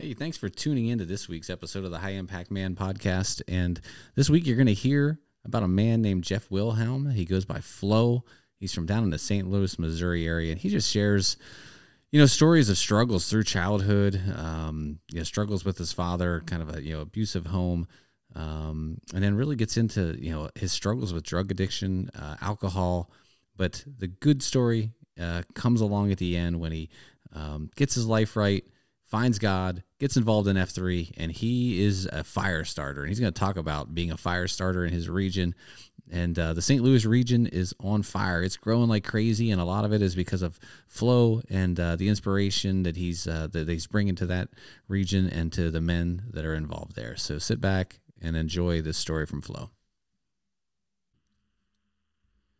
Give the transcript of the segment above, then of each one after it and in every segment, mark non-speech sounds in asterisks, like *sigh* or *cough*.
Hey, thanks for tuning in to this week's episode of the High Impact Man podcast. And this week you're going to hear about a man named Jeff Wilhelm. He goes by Flo. He's from down in the St. Louis, Missouri area. And he just shares, you know, stories of struggles through childhood, um, you know, struggles with his father, kind of a, you know, abusive home. Um, and then really gets into, you know, his struggles with drug addiction, uh, alcohol. But the good story uh, comes along at the end when he um, gets his life right finds God, gets involved in F3, and he is a fire starter. And he's going to talk about being a fire starter in his region. And uh, the St. Louis region is on fire. It's growing like crazy, and a lot of it is because of Flo and uh, the inspiration that he's uh, that he's bringing to that region and to the men that are involved there. So sit back and enjoy this story from Flo.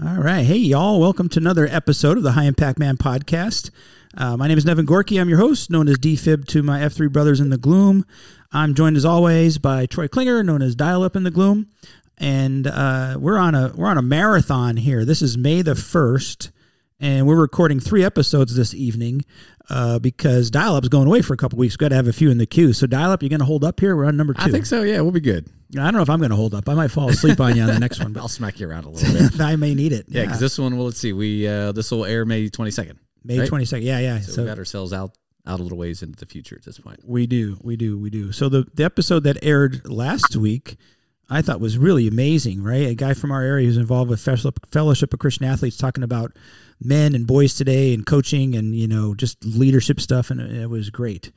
All right. Hey, y'all. Welcome to another episode of the High Impact Man podcast. Uh, my name is Nevin Gorky. I'm your host, known as DFib to my F3 brothers in the gloom. I'm joined as always by Troy Klinger, known as Dial Up in the Gloom. And uh, we're on a we're on a marathon here. This is May the first, and we're recording three episodes this evening uh, because Dial Up's going away for a couple weeks. We've got to have a few in the queue. So Dial Up, you're going to hold up here. We're on number two. I think so. Yeah, we'll be good. I don't know if I'm going to hold up. I might fall asleep on you on the next one. But I'll smack you around a little bit. *laughs* I may need it. Yeah, because this one, well, let's see, we uh, this will air May twenty second. May right? twenty second. Yeah, yeah. So, we got ourselves out out a little ways into the future at this point. we do, we do, we do. So the the episode that aired last week, I thought was really amazing. Right, a guy from our area who's involved with Fellowship, Fellowship of Christian Athletes talking about men and boys today and coaching and you know just leadership stuff, and it, it was great.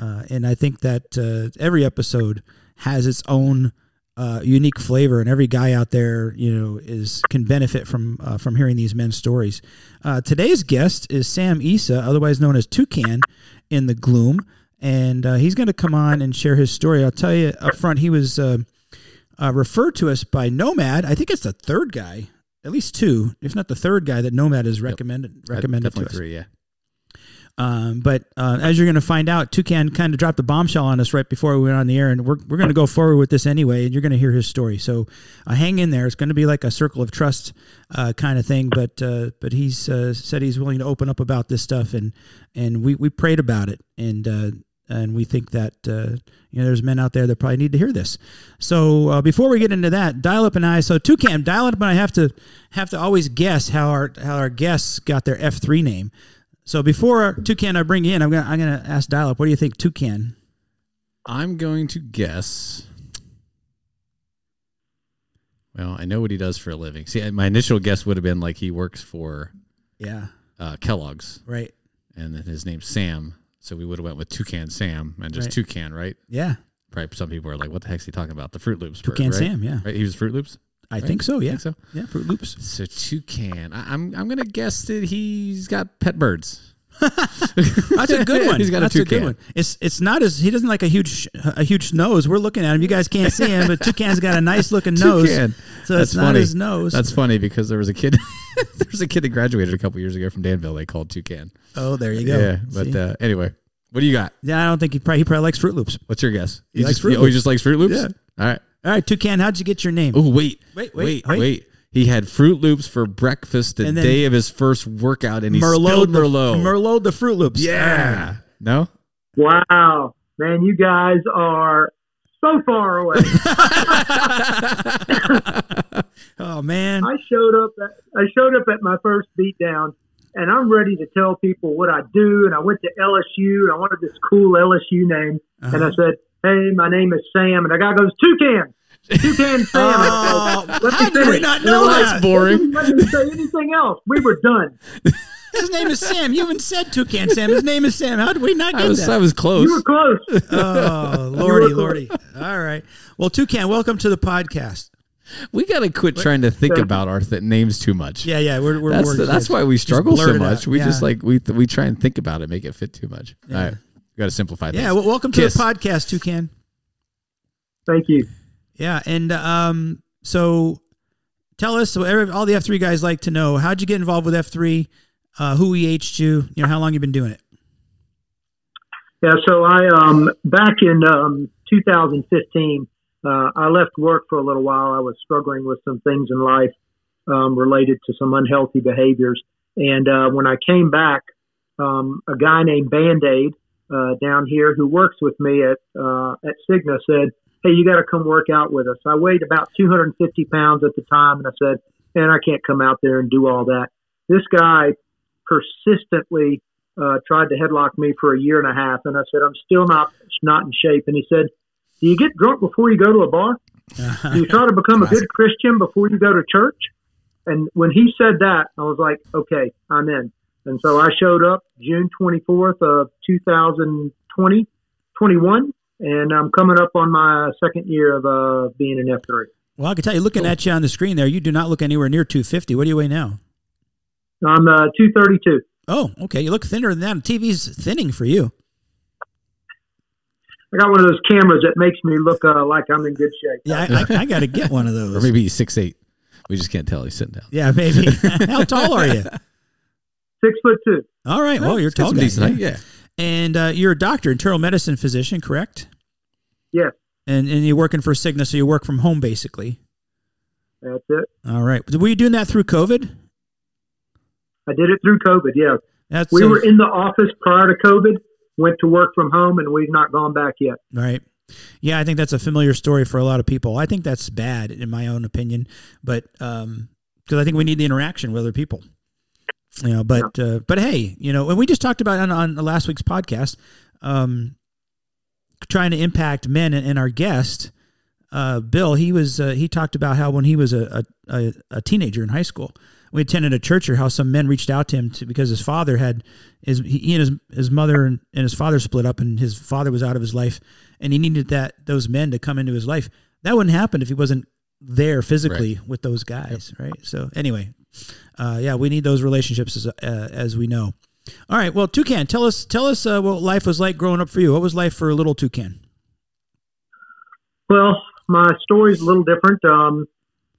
Uh, and I think that uh, every episode has its own uh, unique flavor, and every guy out there, you know, is can benefit from uh, from hearing these men's stories. Uh, today's guest is Sam Issa, otherwise known as Toucan in the Gloom, and uh, he's going to come on and share his story. I'll tell you up front, he was uh, uh, referred to us by Nomad. I think it's the third guy, at least two, if not the third guy that Nomad has recommended recommended to Definitely us. three. Yeah. Um, but uh, as you're going to find out, Toucan kind of dropped the bombshell on us right before we went on the air, and we're, we're going to go forward with this anyway, and you're going to hear his story. So uh, hang in there. It's going to be like a circle of trust uh, kind of thing. But uh, but he's uh, said he's willing to open up about this stuff, and and we, we prayed about it, and uh, and we think that uh, you know there's men out there that probably need to hear this. So uh, before we get into that, dial up and I. So Toucan, dial up, and I have to have to always guess how our how our guests got their F three name. So before Toucan, I bring you in. I'm gonna I'm gonna ask Dial Up. What do you think, Toucan? I'm going to guess. Well, I know what he does for a living. See, my initial guess would have been like he works for Yeah, uh, Kellogg's, right. and then his name's Sam. So we would have went with Toucan Sam and just Right. Toucan, right? Yeah, Probably some people are like, "What the heck's he talking about?" The Froot Loops. bird, Toucan right? Sam. Yeah, Right? He was Froot Loops. I Right? think so. Yeah, Think so. yeah. Froot Loops. So Toucan. I, I'm I'm gonna guess that he's got pet birds. *laughs* That's a good *laughs* one. He's got a That's a good toucan. one. It's it's not as he doesn't like a huge a huge nose. We're looking at him. You guys can't see him, but *laughs* Toucan's got a nice looking nose. Toucan. So That's it's not his nose. That's funny because there was a kid. there was a kid that graduated a couple years ago from Danville. They called Toucan. oh, there you go. Yeah, but uh, anyway, what do you got? yeah, I don't think he probably he probably likes Froot Loops. What's your guess? He likes just, Fruit Oh, he just likes Froot Loops. Yeah. All right. All right, Toucan, how'd you get your name? Oh wait, Wait, wait, wait, wait. wait. He had Froot Loops for breakfast the day of his first workout, and he Merlot, spilled the, Merlot. Merlot the Froot Loops. Yeah. No. Wow, man, you guys are so far away. *laughs* *laughs* Oh man. I showed up. At, I showed up at my first beatdown, and I'm ready to tell people what I do. And I went to LSU, and I wanted this cool LSU name, and I Uh-huh. said, "Hey, my name is Sam," and the guy goes, "Toucan." Toucan Sam. I said, how did we not know like, that? boring. Let me say anything else. We were done. *laughs* His name is Sam. You even said Toucan Sam. His name is Sam. How did we not get I was that? I was close. You were close. *laughs* Oh, lordy, lordy. All right. Well, Toucan, welcome to the podcast. we got to quit trying to think about our th- names too much. Yeah, yeah. We're, we're, That's we're the, that's why we struggle so much. out. We just like we we try and think about it, make it fit too much. All right. Got to simplify things. Yeah, well, welcome Kiss. to the podcast, Toucan. Thank you. Yeah, and um, so tell us. So every, all the F three guys like to know how'd you get involved with F three? Uh, who EH'd you? You know, how long you been doing it? Yeah, so I um back in um 2015, uh, I left work for a little while. I was struggling with some things in life um, related to some unhealthy behaviors, and uh, when I came back, um, a guy named Band Aid uh, down here who works with me at uh, at Cigna said, "Hey, you got to come work out with us." I weighed about 250 pounds at the time, and I said, "Man, I can't come out there and do all that." This guy persistently uh, tried to headlock me for a year and a half, and I said, "I'm still not not in shape." And he said, "Do you get drunk before you go to a bar? Do you try to become a good Christian before you go to church?" And when he said that, I was like, "Okay, I'm in." And so I showed up June 24th of 2020, 21, and I'm coming up on my second year of uh, being an F3. Well, I can tell you, looking at you on the screen there, you do not look anywhere near 250. What do you weigh now? I'm uh, 232. Oh, okay. You look thinner than that. TV's thinning for you. I got one of those cameras that makes me look uh, like I'm in good shape. Yeah, I, I, I got to get one of those. *laughs* Or maybe he's six eight. We just can't tell. He's sitting down. Yeah, maybe. *laughs* How tall are you? Six foot two. All right. Well, you're a He's tall some guy. decent height, Yeah. And uh, you're a doctor, internal medicine physician, correct? Yes, And and you're working for Cigna, so you work from home basically. that's it. All right. Were you doing that through COVID? I did it through COVID. Yeah, That's we so- were in the office prior to COVID. Went to work from home, and we've not gone back yet. Right. Yeah, I think that's a familiar story for a lot of people. I think that's bad, in my own opinion, but because I think we need the interaction with other people. You know, but uh, but hey, you know, and we just talked about on, on last week's podcast, um, trying to impact men, and, and our guest, uh, Bill, he was uh, he talked about how when he was a, a, a, teenager in high school, we attended a church or how some men reached out to him to, because his father had his he and his his mother and, and his father split up and his father was out of his life and he needed that those men to come into his life. That wouldn't happen if he wasn't there physically with those guys, right? So anyway, uh, yeah, we need those relationships as, uh, as we know. All right, well, Toucan, tell us tell us uh, what life was like growing up for you. What was life for a little Toucan? Well, my story's a little different. Um,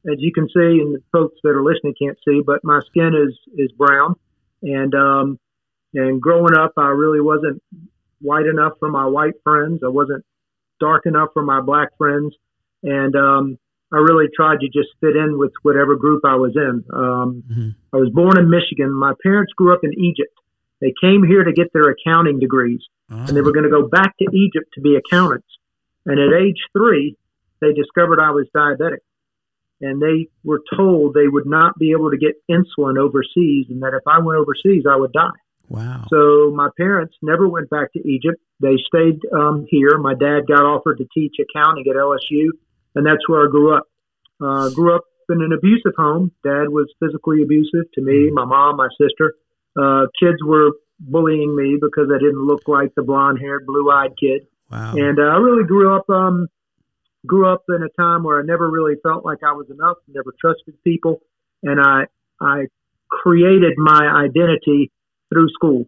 as you can see, and the folks that are listening can't see, but my skin is is brown, and um, and growing up, I really wasn't white enough for my white friends. I wasn't dark enough for my black friends, and um, I really tried to just fit in with whatever group I was in. Um, Mhm. I was born in Michigan. My parents grew up in Egypt. They came here to get their accounting degrees and they were going to go back to Egypt to be accountants. And at age three, they discovered I was diabetic. And they were told they would not be able to get insulin overseas and that if I went overseas, I would die. Wow. So my parents never went back to Egypt. They stayed um, here. My dad got offered to teach accounting at LSU, and that's where I grew up. Uh, grew up in an abusive home. Dad was physically abusive to me, my mom, my sister. Uh, kids were bullying me because I didn't look like the blonde-haired, blue-eyed kid. Wow. And uh, I really grew up um, grew up in a time where I never really felt like I was enough, never trusted people, and I I created my identity through school.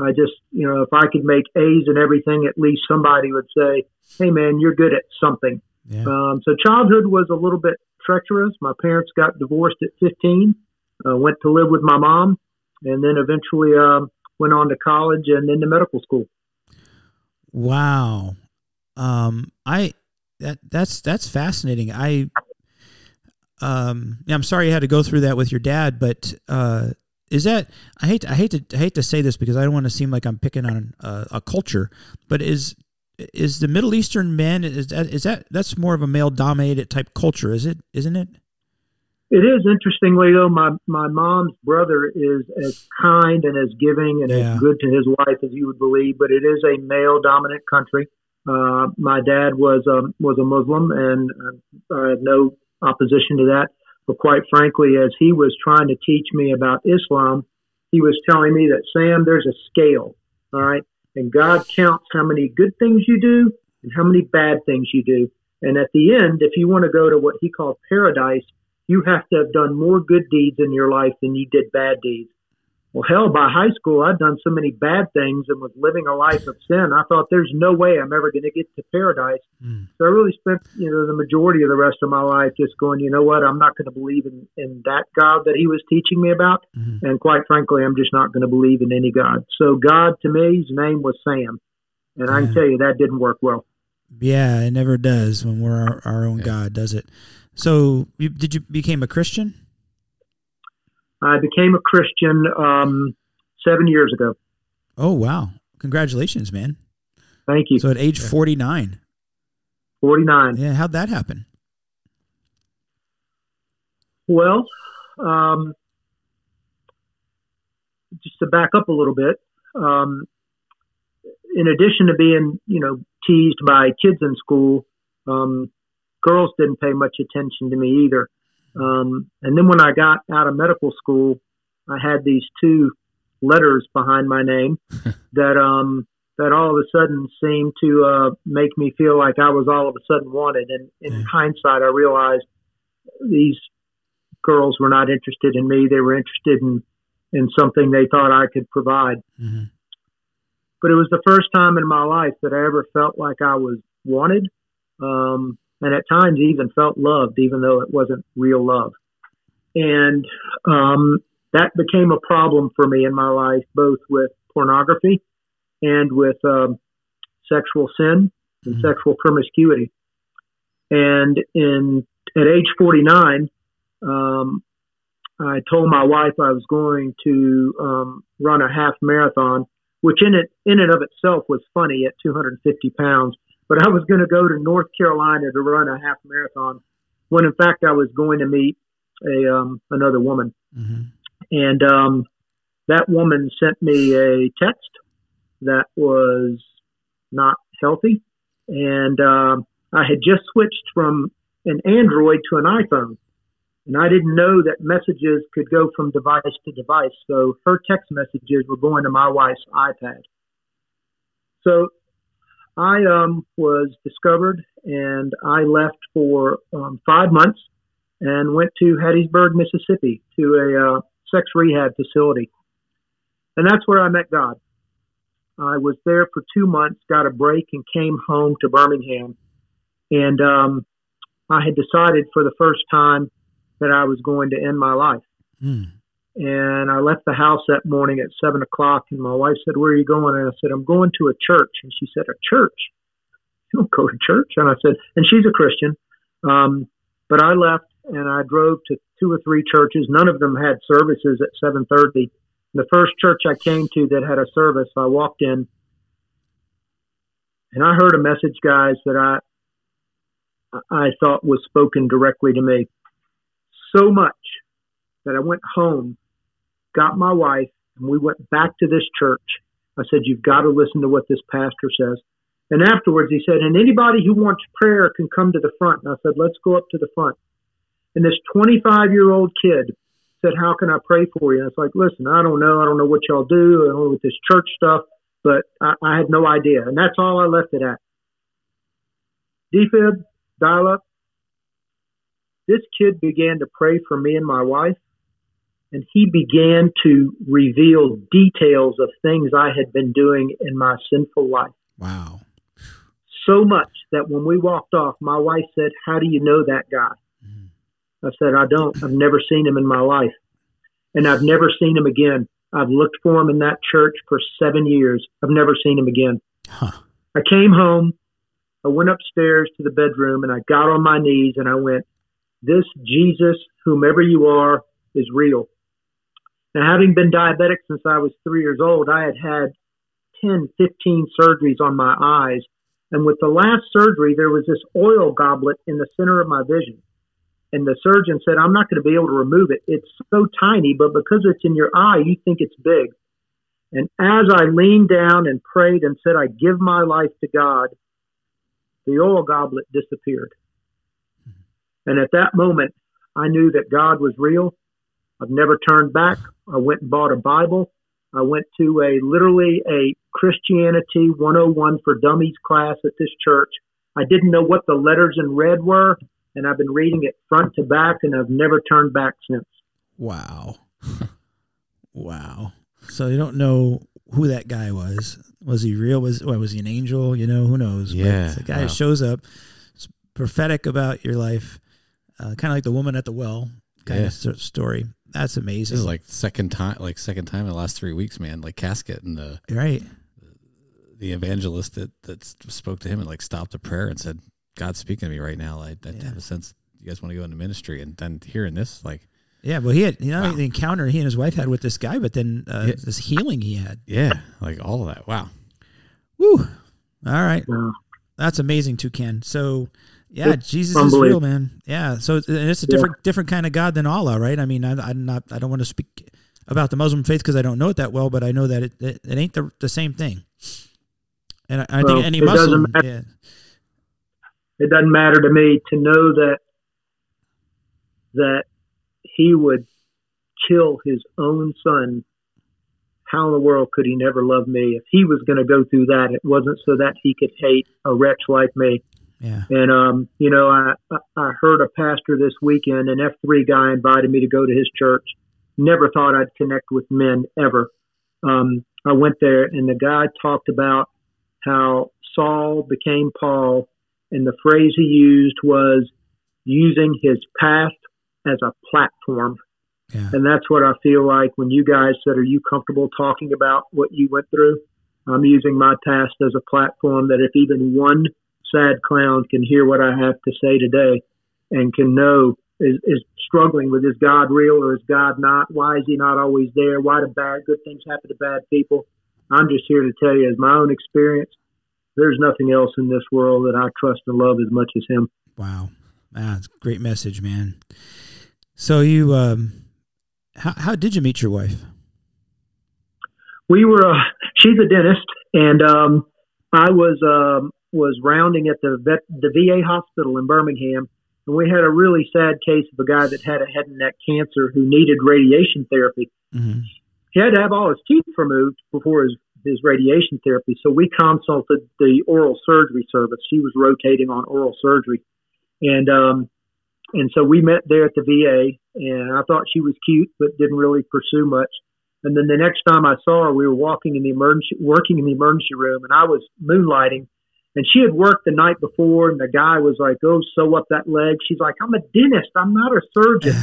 I just you know if I could make A's and everything, at least somebody would say, "Hey man, you're good at something." Yeah. Um, so childhood was a little bit treacherous. My parents got divorced at 15. Uh, went to live with my mom, and then eventually um, went on to college and then to medical school. Wow. Um, I that that's that's fascinating. I um, I'm sorry you had to go through that with your dad, but uh, is that I hate I hate to I hate to say this because I don't want to seem like I'm picking on a, a culture, but is is the Middle Eastern men is that is that that's more of a male dominated type culture, is it? Isn't it? It is interestingly though, my my mom's brother is as kind and as giving and Yeah. as good to his wife as you would believe, but it is a male dominant country. Uh, my dad was um, was a Muslim, and uh, I have no opposition to that. But quite frankly, as he was trying to teach me about Islam, he was telling me that Sam, there's a scale, all right, and God counts how many good things you do and how many bad things you do. And at the end, if you want to go to what he called paradise, you have to have done more good deeds in your life than you did bad deeds. Well, hell, by high school, I'd done so many bad things and was living a life of sin. I thought there's no way I'm ever going to get to paradise. Mm. So I really spent, you know, the majority of the rest of my life just going, you know what, I'm not going to believe in, in that God that he was teaching me about. Mhm. And quite frankly, I'm just not going to believe in any God. So God to me, his name was Sam. And I can tell you that didn't work well. Yeah, it never does when we're our, our own Yeah. God, does it? So, you, did you became a Christian? I became a Christian um, seven years ago. Oh wow! Congratulations, man. Thank you. So at age forty nine, 49. yeah, how'd that happen? Well, um, just to back up a little bit, um, in addition to being, you know, teased by kids in school, um, girls didn't pay much attention to me either. Um, and then when I got out of medical school, I had these two letters behind my name *laughs* that um, that all of a sudden seemed to uh, make me feel like I was all of a sudden wanted. And in Yeah. hindsight, I realized these girls were not interested in me; they were interested in in something they thought I could provide. hmm But it was the first time in my life that I ever felt like I was wanted, um, and at times even felt loved, even though it wasn't real love. And um, that became a problem for me in my life, both with pornography and with um, sexual sin and Mhm. sexual promiscuity. And in at age 49, um, I told my wife I was going to um, run a half marathon, which in it in and of itself was funny at 250 pounds. But I was going to go to North Carolina to run a half marathon, when in fact I was going to meet a um, another woman, hmm and um, that woman sent me a text that was not healthy, and um, I had just switched from an Android to an iPhone, and I didn't know that messages could go from device to device. So her text messages were going to my wife's iPad. So I um, was discovered, and I left for um, five months and went to Hattiesburg, Mississippi, to a uh, sex rehab facility, and that's where I met God. I was there for two months, got a break, and came home to Birmingham. And um, I had decided for the first time that I was going to end my life. Mm. And I left the house that morning at seven o'clock, and my wife said, "Where are you going?" And I said, "I'm going to a church." And she said, "A church? You don't go to church?" And I said, "And she's a Christian." Um, but I left and I drove to two or three churches. None of them had services at seven thirty. The first church I came to that had a service, I walked in, and I heard a message, guys, that I I thought was spoken directly to me. So much that I went home, got my wife, and we went back to this church. I said, You've got to listen to what this pastor says. And afterwards, he said, And anybody who wants prayer can come to the front. And I said, Let's go up to the front. And this 25 year old kid said, How can I pray for you? And it's like, Listen, I don't know. I don't know what y'all do. I don't know what this church stuff, but I, I had no idea. And that's all I left it at. DFib, dial up. This kid began to pray for me and my wife and he began to reveal details of things I had been doing in my sinful life. Wow. So much that when we walked off, my wife said, How do you know that guy? Mhm. I said, I don't. I've never seen him in my life. And I've never seen him again. I've looked for him in that church for seven years. I've never seen him again. Huh. I came home. I went upstairs to the bedroom and I got on my knees and I went, This Jesus, whomever you are, is real. Now, having been diabetic since I was three years old, I had had 10, 15 surgeries on my eyes. And with the last surgery, there was this oil goblet in the center of my vision. And the surgeon said, I'm not going to be able to remove it. It's so tiny, but because it's in your eye, you think it's big. And as I leaned down and prayed and said, I give my life to God, the oil goblet disappeared. And at that moment, I knew that God was real. I've never turned back. I went and bought a Bible. I went to a literally a Christianity 101 for Dummies class at this church. I didn't know what the letters in red were, and I've been reading it front to back, and I've never turned back since. Wow. *laughs* wow. So you don't know who that guy was. Was he real? Was what, was he an angel? You know, who knows? Yeah, it's a guy wow. shows up, it's prophetic about your life, uh, kind of like the woman at the well kind Yeah. of st- story. That's amazing. This is like second time, like second time in the last three weeks, man. Like casket and the right. the evangelist that that spoke to him and like stopped a prayer and said, "God's speaking to me right now. I, I Yeah. have a sense you guys want to go into ministry." And then hearing this, like, Yeah, well, he had you know Wow. the encounter he and his wife had with this guy, but then uh, Yeah. this healing he had. yeah, like all of that. Wow. Woo! All right, Wow. that's amazing, Toucan. So, yeah, Jesus is real, man. Yeah, so it's, and it's a Yeah. different different kind of God than Allah, right? I mean, I, I'm not, I don't want to speak about the Muslim faith because I don't know it that well, but I know that it it, it ain't the, the same thing. And I, I Well, think any it doesn't Muslim, matter. yeah, it doesn't matter to me to know that that he would kill his own son. How in the world could he never love me? If he was going to go through that, it wasn't so that he could hate a wretch like me. Yeah, And um, you know, I I heard a pastor this weekend, an F three guy invited me to go to his church. Never thought I'd connect with men ever. Um, I went there, and the guy talked about how Saul became Paul, and the phrase he used was using his past as a platform. yeah, And that's what I feel like when you guys said, Are you comfortable talking about what you went through? I'm using my past as a platform that if even one sad clown can hear what I have to say today and can know is, is struggling with is God real or is God not? Why is he not always there? Why do bad good things happen to bad people? I'm just here to tell you as my own experience, there's nothing else in this world that I trust and love as much as him. wow, That's a great message, man. So you, um, how how did you meet your wife? we were uh, she's a dentist and um i was um was rounding at the vet the va hospital in birmingham and we had a really sad case of a guy that had a head and neck cancer who needed radiation therapy. Hmm he had to have all his teeth removed before his his radiation therapy so we consulted the oral surgery service. She was rotating on oral surgery. And um and so we met there at the va and i thought she was cute but didn't really pursue much. And then the next time I saw her, we were walking in the emergency, working in the emergency room, and I was moonlighting. And she had worked the night before, and the guy was like, "Oh, sew up that leg." She's like, "I'm a dentist. I'm not a surgeon."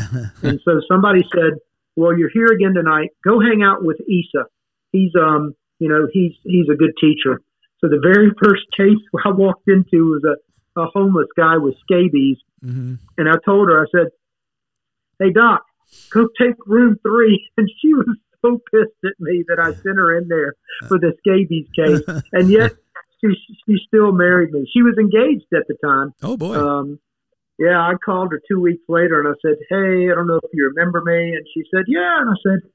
*laughs* and so somebody said, "Well, you're here again tonight. Go hang out with Issa. He's um, you know, he's he's a good teacher." So the very *laughs* first case *laughs* I walked into was a, a homeless guy with scabies, hmm and I told her, I said, "Hey Doc, go take room three. And she was so pissed at me that I sent her in there for the scabies case, and yet she she still married me. She was engaged at the time. oh boy, Um, yeah, I called her two weeks later and I said, "Hey, I don't know if you remember me." And she said, "Yeah." And I said,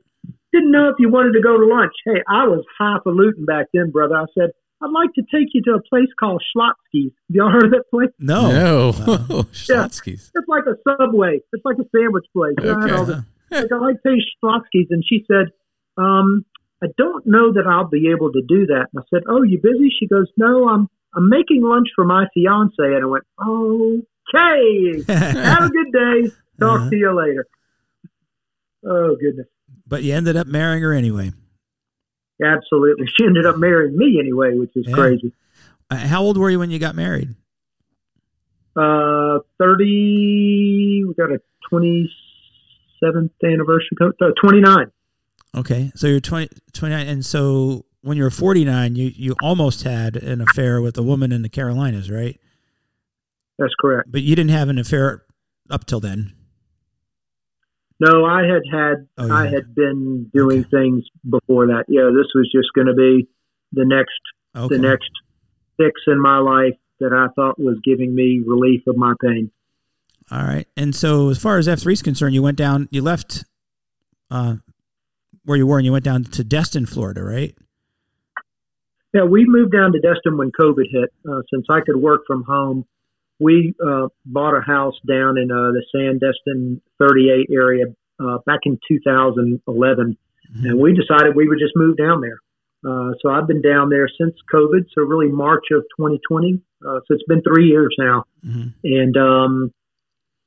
"Didn't know if you wanted to go to lunch." Hey, I was highfalutin back then, brother. I said, "I'd like to take you to a place called Schlotzsky's." Have y'all heard of that place? no, no, Wow. *laughs* *laughs* Schlotzsky's. It's like a subway. It's like a sandwich place. You know, I Okay. like, I like to taste Schlotzsky's. And she said, um, I don't know that I'll be able to do that. And I said, Oh, you busy? She goes, No, I'm I'm making lunch for my fiance. And I went, Okay. *laughs* Have a good day. Talk Uh-huh. to you later. Oh goodness. but you ended up marrying her anyway. Absolutely. She ended up marrying me anyway, which is Yeah. crazy. Uh, how old were you when you got married? Uh, 30, we got a 27th anniversary, uh, 29. Okay, so you're 20, 29, and so when you were 49, you, you almost had an affair with a woman in the Carolinas, right? That's correct. But you didn't have an affair up till then. No, I had had Oh, I had been doing Okay. things before that. Yeah, this was just going to be the next Okay. the next fix in my life that I thought was giving me relief of my pain. All right. And so as far as F3 is concerned, you went down, you left uh, where you were and you went down to Destin, Florida, right? Yeah, we moved down to Destin when COVID hit. Uh, since I could work from home, we uh, bought a house down in uh, the San Destin 30A area uh, back in 2011, Mhm. and we decided we would just move down there. Uh, so I've been down there since COVID, so really March of 2020. Uh, so it's been three years now. Mhm. and um,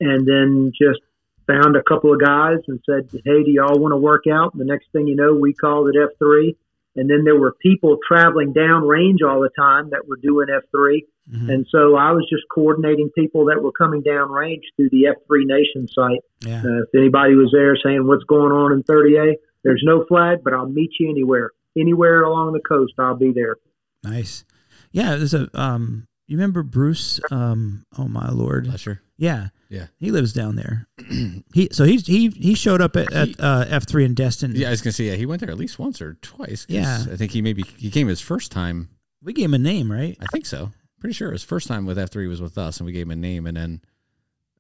and then just found a couple of guys and said, "Hey, do y'all want to work out?" And the next thing you know, we called it F three, and then there were people traveling down range all the time that were doing F 3 Mhm. and so I was just coordinating people that were coming down range through the F three Nation site. Yeah. Uh, if anybody was there saying what's going on in 30A, there's no flag, but I'll meet you anywhere, anywhere along the coast, I'll be there. Nice. Yeah, there's a um you remember Bruce um oh my lord. Lesher. Yeah. Yeah. He lives down there. *clears throat* he so he's he he showed up at, at uh, F3 in Destin. Yeah, I was gonna say yeah. He went there at least once or twice. Yeah. I think he maybe he came his first time. We gave him a name, right? I think so. Pretty sure his first time with F three was with us, and we gave him a name, and then,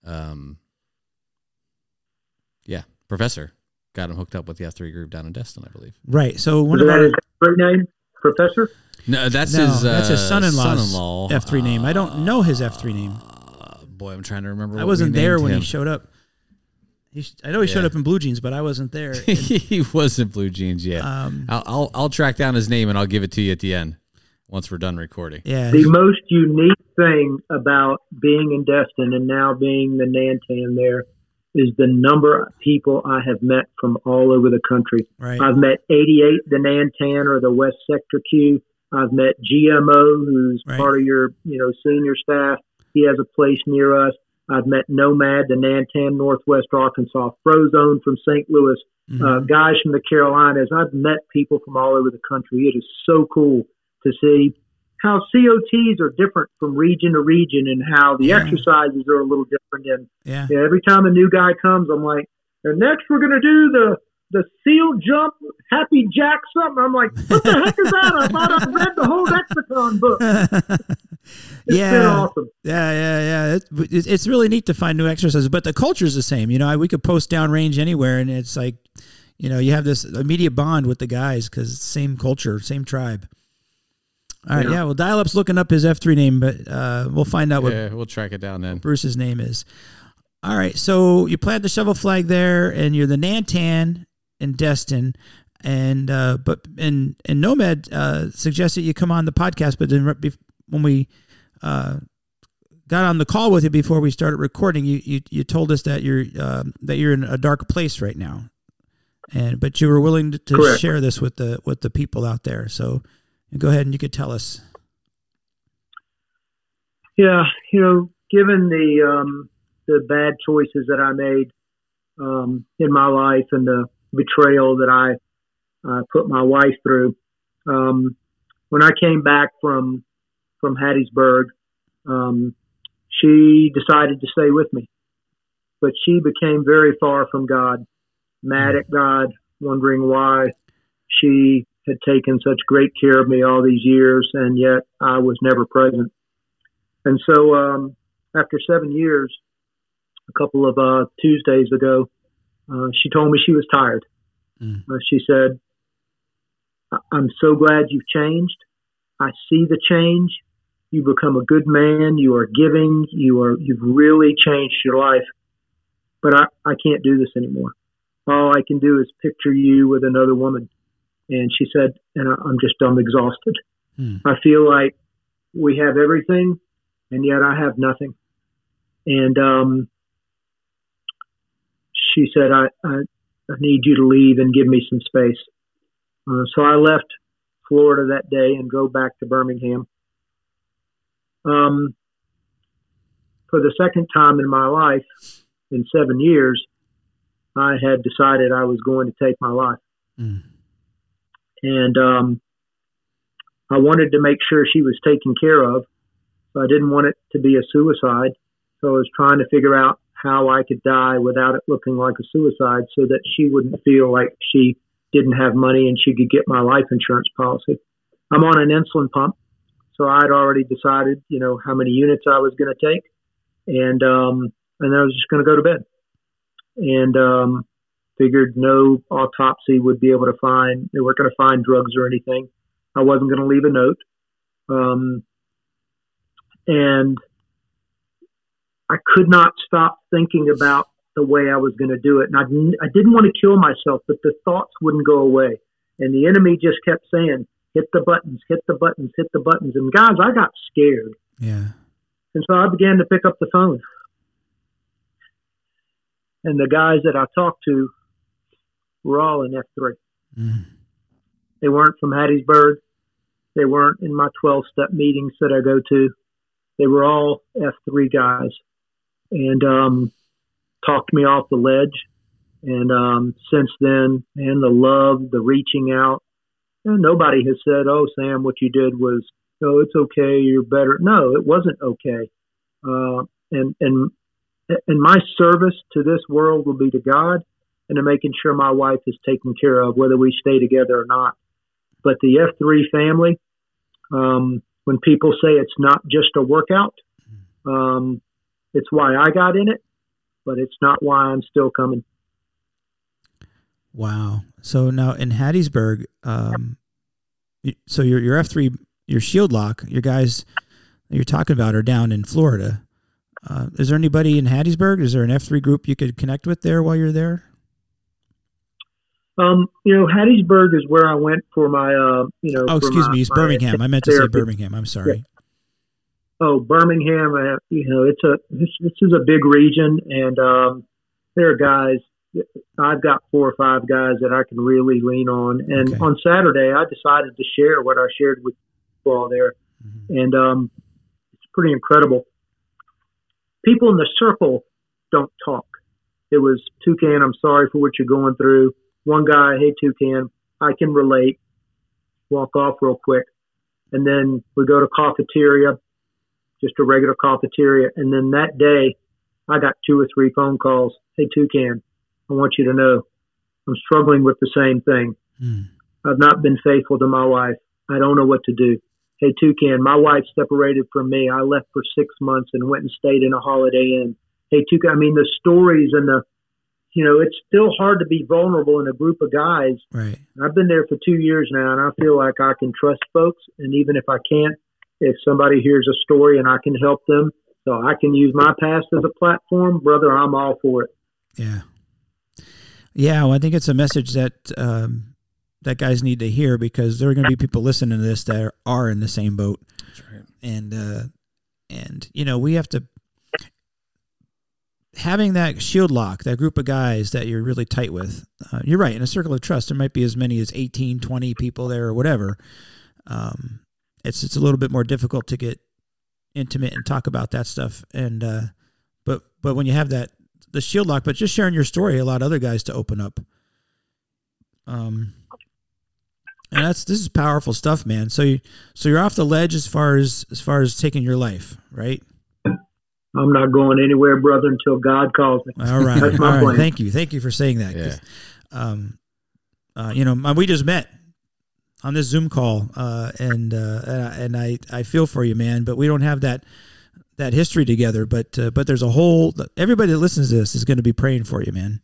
um, yeah, Professor got him hooked up with the F three group down in Destin, I believe. Right. So one of that our his great name, Professor? No, that's no, his. Uh, that's his son-in-law's son-in-law. F3 name. I don't know his F3 name. Boy, I'm trying to remember. I what we wasn't there when him. he showed up. He sh- I know he showed up in blue jeans, but I wasn't there. *laughs* he wasn't blue jeans yet. um, I'll, I'll I'll track down his name and I'll give it to you at the end once we're done recording. yeah. The most unique thing about being in Destin and now being the Nantan there is the number of people I have met from all over the country. Right. I've met 88, the Nantan or the West Sector Q. I've met GMO, who's Right. part of your, you know, senior staff. He has a place near us. I've met Nomad, the Nantan, Northwest Arkansas, Frozone from St. Louis, Mhm. uh, guys from the Carolinas. I've met people from all over the country. It is so cool to see how COTs are different from region to region and how the Yeah. exercises are a little different. And yeah. yeah, every time a new guy comes, I'm like, and next we're gonna do the the seal jump, happy jack something. I'm like, what the heck is that? I thought I read the whole lexicon book. *laughs* It's yeah. awesome. Yeah, yeah, yeah. It's, it's- it's really neat to find new exercises, but the culture's the same. You know, I- we could post downrange anywhere, and it's like, you know, you have this immediate bond with the guys because same culture, same tribe. All right, Yeah. yeah. Well, dial up's looking up his F three name, but uh, we'll find out what Yeah, we'll track it down then. Bruce's name is. All right, so you plant the shovel flag there, and you're the Nantan in Destin, and uh, but and and Nomad uh, suggested you come on the podcast, but then right bef- when we uh, got on the call with you before we started recording, you you, you told us that you're um that you're in a dark place right now, and but you were willing to, to share this with the with the people out there. So go ahead and you could tell us. Yeah, you know, given the um, the bad choices that I made um, in my life and the betrayal that I uh, put my wife through, um, when I came back from from Hattiesburg, um, she decided to stay with me, but she became very far from God, mad at God, wondering why she had taken such great care of me all these years, and yet I was never present. And so, um, after seven years, a couple of uh, Tuesdays ago, uh, she told me she was tired. Mm. Uh, she said, "I- "I'm so glad you've changed. I see the change. You become a good man. You are giving. You are. You've really changed your life. But I, I can't do this anymore. All I can do is picture you with another woman." And she said, "And I, I'm just I'm exhausted. Hmm. I feel like we have everything, and yet I have nothing." And um, she said, I, I, I need you to leave and give me some space. Uh, so I left Florida that day and drove back to Birmingham. Um, for the second time in my life, in seven years, I had decided I was going to take my life. Mm. And um, I wanted to make sure she was taken care of. So I didn't want it to be a suicide. So I was trying to figure out how I could die without it looking like a suicide so that she wouldn't feel like she didn't have money and she could get my life insurance policy. I'm on an insulin pump. So I'd already decided, you know, how many units I was going to take. And, um, and I was just going to go to bed. And, um, figured no autopsy would be able to find, they weren't going to find drugs or anything. I wasn't going to leave a note. Um, and I could not stop thinking about the way I was going to do it. And I, I didn't want to kill myself, but the thoughts wouldn't go away. And the enemy just kept saying, hit the buttons, hit the buttons, hit the buttons. And guys, I got scared. Yeah. And so I began to pick up the phone. and the guys that I talked to were all in F3. Mm. They weren't from Hattiesburg. They weren't in my 12 step meetings that I go to. They were all F3 guys and um, talked me off the ledge. And um, since then, and the love, the reaching out, and nobody has said, "Oh, Sam, what you did was, oh, it's okay, you're better." No, it wasn't okay. Uh, and and and my service to this world will be to God and to making sure my wife is taken care of, whether we stay together or not. But the F3 family, um, when people say it's not just a workout, um, it's why I got in it, but it's not why I'm still coming. Wow. So now in Hattiesburg, um, so your your F three, your shield lock, your guys you're talking about are down in Florida. Uh, is there anybody in Hattiesburg? Is there an F three group you could connect with there while you're there? Um, you know, Hattiesburg is where I went for my, uh, you know. Oh, excuse my, me, it's Birmingham. I meant to therapy. say Birmingham. I'm sorry. Yeah. Oh, Birmingham. Uh, you know, it's a this, this is a big region, and um, there are guys. I've got four or five guys that I can really lean on. And Okay. on Saturday, I decided to share what I shared with you all there, Mhm. and um, it's pretty incredible. People in the circle don't talk. It was Toucan. I'm sorry for what you're going through. One guy, hey Toucan, I can relate. Walk off real quick, and then we go to cafeteria, just a regular cafeteria, and then that day, I got two or three phone calls. Hey Toucan, I want you to know, I'm struggling with the same thing. Hmm. I've not been faithful to my wife. I don't know what to do. Hey, Toucan, my wife separated from me. I left for six months and went and stayed in a Holiday Inn. Hey, Toucan, I mean, the stories and the, you know, it's still hard to be vulnerable in a group of guys. Right. I've been there for two years now, and I feel like I can trust folks. And even if I can't, if somebody hears a story and I can help them, so I can use my past as a platform, brother, I'm all for it. Yeah. Yeah, well, I think it's a message that um, that guys need to hear because there are going to be people listening to this that are, are in the same boat, That's right. and uh, and you know we have to having that shield lock, that group of guys that you're really tight with. Uh, you're right. In a circle of trust, there might be as many as 18, 20 people there or whatever. Um, it's it's a little bit more difficult to get intimate and talk about that stuff. And uh, but but when you have that the shield lock, but just sharing your story allowed other guys to open up. Um, and that's this is powerful stuff, man. So you so you're off the ledge as far as as far as taking your life, right? I'm not going anywhere, brother, until God calls me. All right, That's my all right. plan. Thank you, thank you for saying that. 'cause, Um, uh, you know, my, we just met on this Zoom call, uh, and uh, and and I I feel for you, man. But we don't have that that history together. But uh, but there's a whole everybody that listens to this is going to be praying for you, man.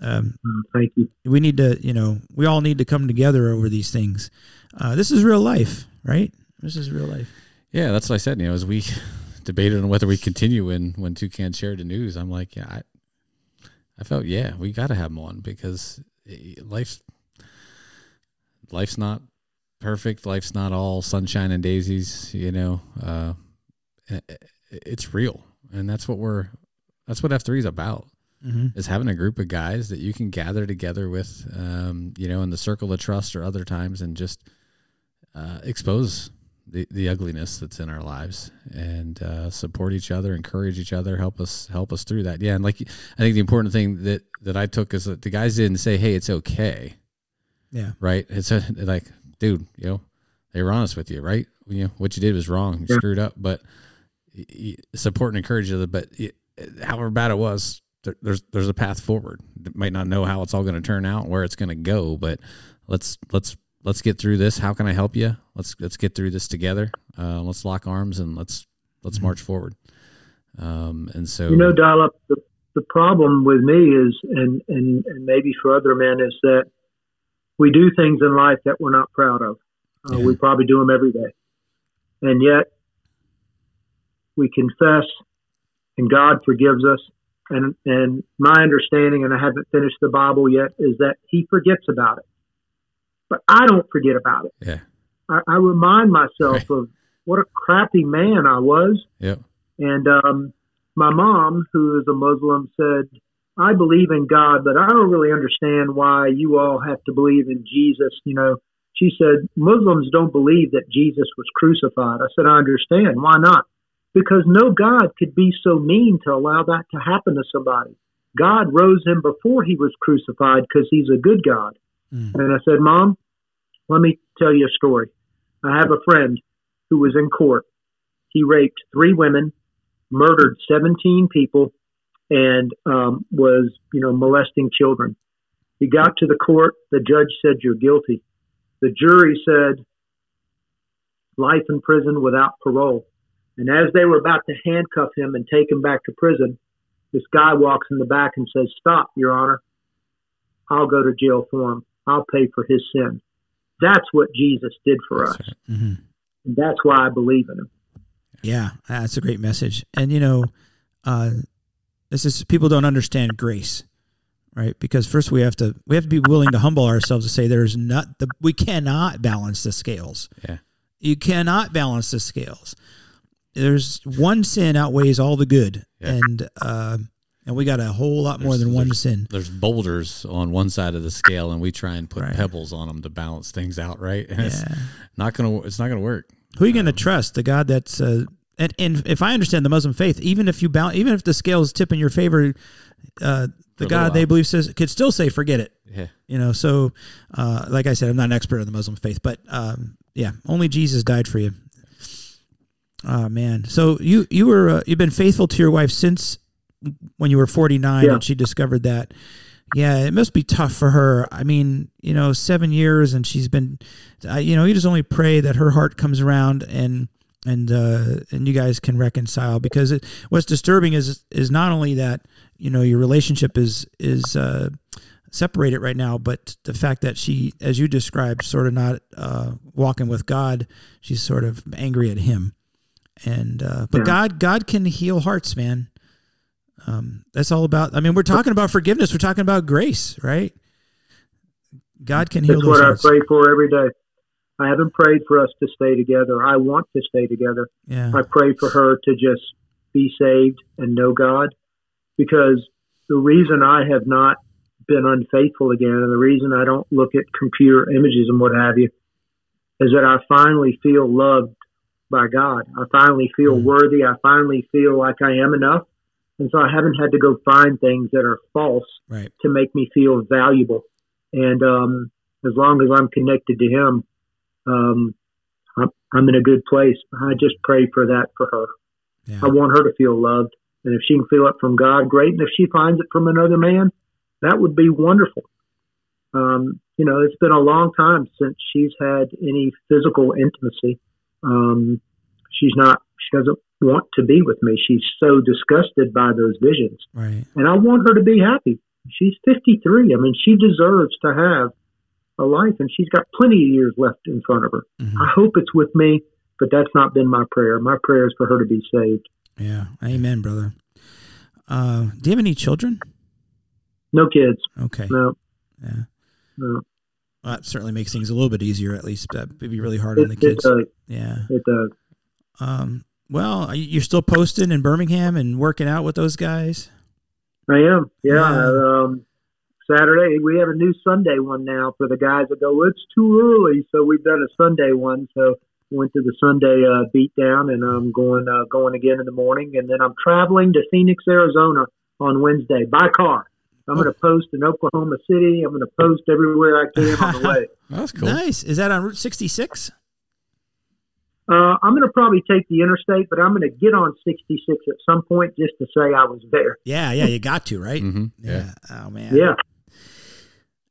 Um, Mm, Thank you. we need to, you know, we all need to come together over these things. Uh, this is real life, right? This is real life. Yeah, that's what I said. You know, as we *laughs* debated on whether we continue when when Toucan shared the news, I'm like, yeah, I, I felt yeah, we got to have him on because eh, life's life's not perfect. Life's not all sunshine and daisies. You know, uh, it's real, and that's what we're that's what F three is about Mm-hmm. is having a group of guys that you can gather together with, um, you know, in the circle of trust or other times, and just uh, expose the, the ugliness that's in our lives and uh, support each other, encourage each other, help us help us through that. Yeah, and like I think the important thing that that I took is that the guys didn't say, "Hey, it's okay," Yeah. right? It's a, like, dude, you know, they were honest with you, right? You know, what you did was wrong, you Yeah. screwed up, but support and encourage you. But y- however bad it was, there, there's there's a path forward. Might not know how it's all going to turn out, where it's going to go, but let's let's let's get through this. How can I help you? Let's let's get through this together. Uh, let's lock arms and let's let's march forward. Um, and so You know, Dial-Up, the, the problem with me is, and, and, and maybe for other men, is that we do things in life that we're not proud of. Uh, Yeah. We probably do them every day. And yet, we confess, and God forgives us. And, and my understanding, and I haven't finished the Bible yet, is that He forgets about it. But I don't forget about it. yeah, I, I remind myself Right. of what a crappy man I was Yeah, and um, my mom, who is a Muslim, said, I believe in God, but I don't really understand why you all have to believe in Jesus. You know, she said, Muslims don't believe that Jesus was crucified. I said, I understand. Why not? Because no God could be so mean to allow that to happen to somebody. God rose him before he was crucified because he's a good God. Mm. And I said, Mom, let me tell you a story. I have a friend who was in court. He raped three women, murdered 17 people, and um, was, you know, molesting children. He got to the court. The judge said, You're guilty. The jury said, Life in prison without parole. And as they were about to handcuff him and take him back to prison, this guy walks in the back and says, Stop, Your Honor. I'll go to jail for him. I'll pay for his sin. That's what Jesus did for us. Mhm. And that's why I believe in him. Yeah, that's a great message. And you know, uh, this is people don't understand grace, right? Because first we have to we have to be willing to humble ourselves to say there's not the we cannot balance the scales. Yeah. You cannot balance the scales. There's one sin outweighs all the good, Yeah. and uh, and we got a whole lot more There's- than one sin. There's boulders on one side of the scale, and we try and put Right. pebbles on them to balance things out, right? *laughs* And it's Yeah. not gonna. It's not gonna work. Who are you going to trust? The God that's uh, and, and if I understand the Muslim faith, even if you balance, even if the scales tip in your favor, uh, the God they believe says could still say forget it. Yeah. You know, so uh, like I said, I'm not an expert in the Muslim faith, but um, yeah, only Jesus died for you. Oh man, so you you were uh, you've been faithful to your wife since when you were 49 Yeah. and she discovered that. Yeah, it must be tough for her. I mean, you know, seven years and she's been, I you know, you just only pray that her heart comes around and and uh, and you guys can reconcile because it, what's disturbing is is not only that you know your relationship is is uh, separated right now, but the fact that she, as you described, sort of not uh, walking with God, she's sort of angry at Him, and uh, but Yeah. God God can heal hearts, man. Um, that's all about. I mean, we're talking about forgiveness. We're talking about grace, right? God can heal That's what I pray for every day. I haven't prayed for us to stay together. I want to stay together. Yeah, I pray for her to just be saved and know God because the reason I have not been unfaithful again and the reason I don't look at computer images and what have you is that I finally feel loved by God. I finally feel Mm. worthy. I finally feel like I am enough. And so I haven't had to go find things that are false right. to make me feel valuable. And um, as long as I'm connected to Him, um, I'm, I'm in a good place. I just pray for that for her. Yeah. I want her to feel loved. And if she can feel it from God, great. And if she finds it from another man, that would be wonderful. Um, you know, it's been a long time since she's had any physical intimacy. Um, she's not, she doesn't want to be with me. She's so disgusted by those visions Right. and I want her to be happy. She's 53. I mean, she deserves to have a life, and she's got plenty of years left in front of her. Mhm. I hope it's with me, but that's not been my prayer. My prayer is for her to be saved. Yeah. Amen, brother. Uh, do you have any children? No kids. Okay. No. Yeah. No. Well, that certainly makes things a little bit easier. At least that would be really hard on It, the it kids. Yeah. It does. Um. Well, you- you're still posting in Birmingham and working out with those guys. I am. Yeah. Yeah. Um, Saturday we have a new Sunday one now for the guys that go. It's too early, so we've done a Sunday one. So went to the Sunday uh, beat down, and I'm going uh, going again in the morning, and then I'm traveling to Phoenix, Arizona on Wednesday by car. I'm going to post in Oklahoma City. I'm going to post everywhere I can on the *laughs* way. That's cool. Nice. Is that on Route 66? Uh, I'm going to probably take the interstate, but I'm going to get on 66 at some point just to say I was there. Yeah. Yeah. You got to right. hmm Yeah. Oh man. Yeah.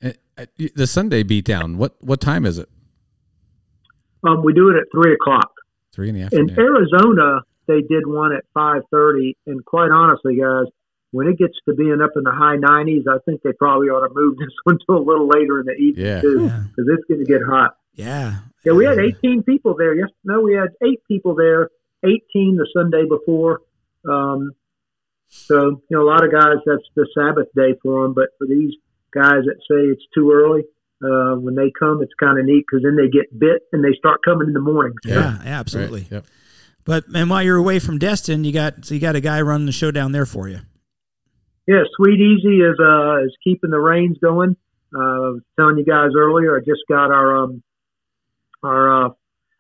Uh, uh, The Sunday beatdown. What what time is it? Um, we do it at three o'clock. Three in the afternoon. In. Arizona, they did one at 5:30, and quite honestly, guys, when it gets to being up in the high 90s, I think they probably ought to move *laughs* this one to a little later in the evening Yeah. too, Yeah. because it's going to get hot. Yeah. Yeah, we had 18 people there. Yes, no, we had eight people there. 18 the Sunday before. Um, so you know, a lot of guys that's the Sabbath day for them, but for these guys that say it's too early, uh, when they come, it's kind of neat because then they get bit and they start coming in the morning. So, Yeah. yeah Right. absolutely. Yep. But and while you're away from Destin, you got so you got a guy running the show down there for you. Yeah, Sweet Easy is uh is keeping the reins going. Uh, I was telling you guys earlier, I just got our um our uh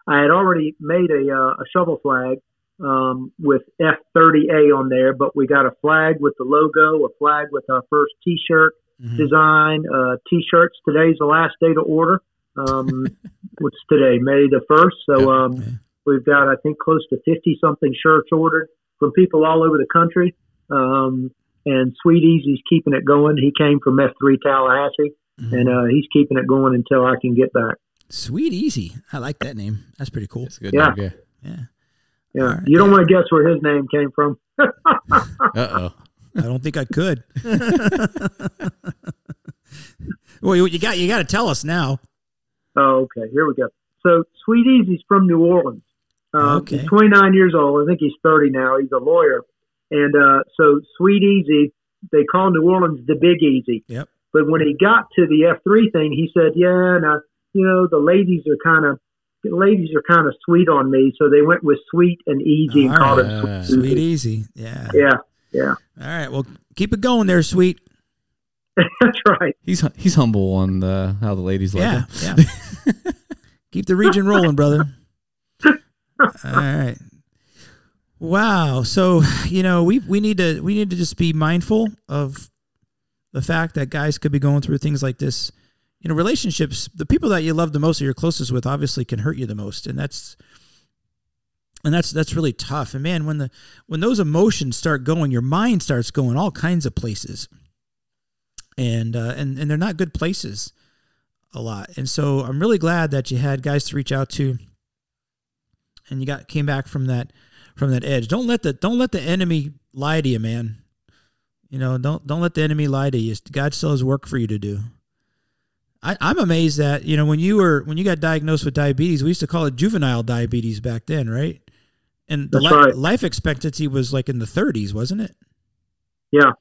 I had already made a uh, a shovel flag um with F30A on there, but we got a flag with the logo, a flag with our first T-shirt Mhm. design, uh, T-shirts. Today's the last day to order. Um, *laughs* what's today? May the first. So um, Yeah. we've got I think close to fifty something shirts ordered from people all over the country. Um, and Sweet Easy's keeping it going. He came from F3 Tallahassee, Mhm. and uh, he's keeping it going until I can get back. Sweet Easy. I like that name. That's pretty cool. It's a good Yeah. name, yeah. Yeah. Yeah, All right. you don't want to guess where his name came from. *laughs* Uh oh. I don't think I could. *laughs* well, you, you got you got to tell us now. Oh, okay. Here we go. So Sweet Easy's from New Orleans. Um, Okay. He's 29 years old. I think he's 30 now. He's a lawyer. And uh, so Sweet Easy, they call New Orleans the Big Easy. Yep. But when he got to the F3 thing, he said, "Yeah, now you know the ladies are kind of." The ladies are kind of sweet on me, so they went with sweet and easy and All called right. it Sweet. Sweet Easy. Easy. Yeah. Yeah, yeah, All right. Well, keep it going there, Sweet. *laughs* that's right. He's he's humble on the, how the ladies like Yeah. him. Yeah. *laughs* keep the region rolling, brother. *laughs* All right. Wow. So you know we we need to we need to just be mindful of the fact that guys could be going through things like this. You know, relationships. The people that you love the most or you're closest with obviously can hurt you the most, and that's and that's that's really tough. And man, when the when those emotions start going, your mind starts going all kinds of places, and uh, and and they're not good places a lot. And so I'm really glad that you had guys to reach out to, and you got came back from that from that edge. Don't let the don't let the enemy lie to you, man. You know, don't don't let the enemy lie to you. God still has work for you to do. I, I'm amazed that you know when you were when you got diagnosed with diabetes, we used to call it juvenile diabetes back then, right? And the li- right. life expectancy was like in the 30s, wasn't it? Yeah.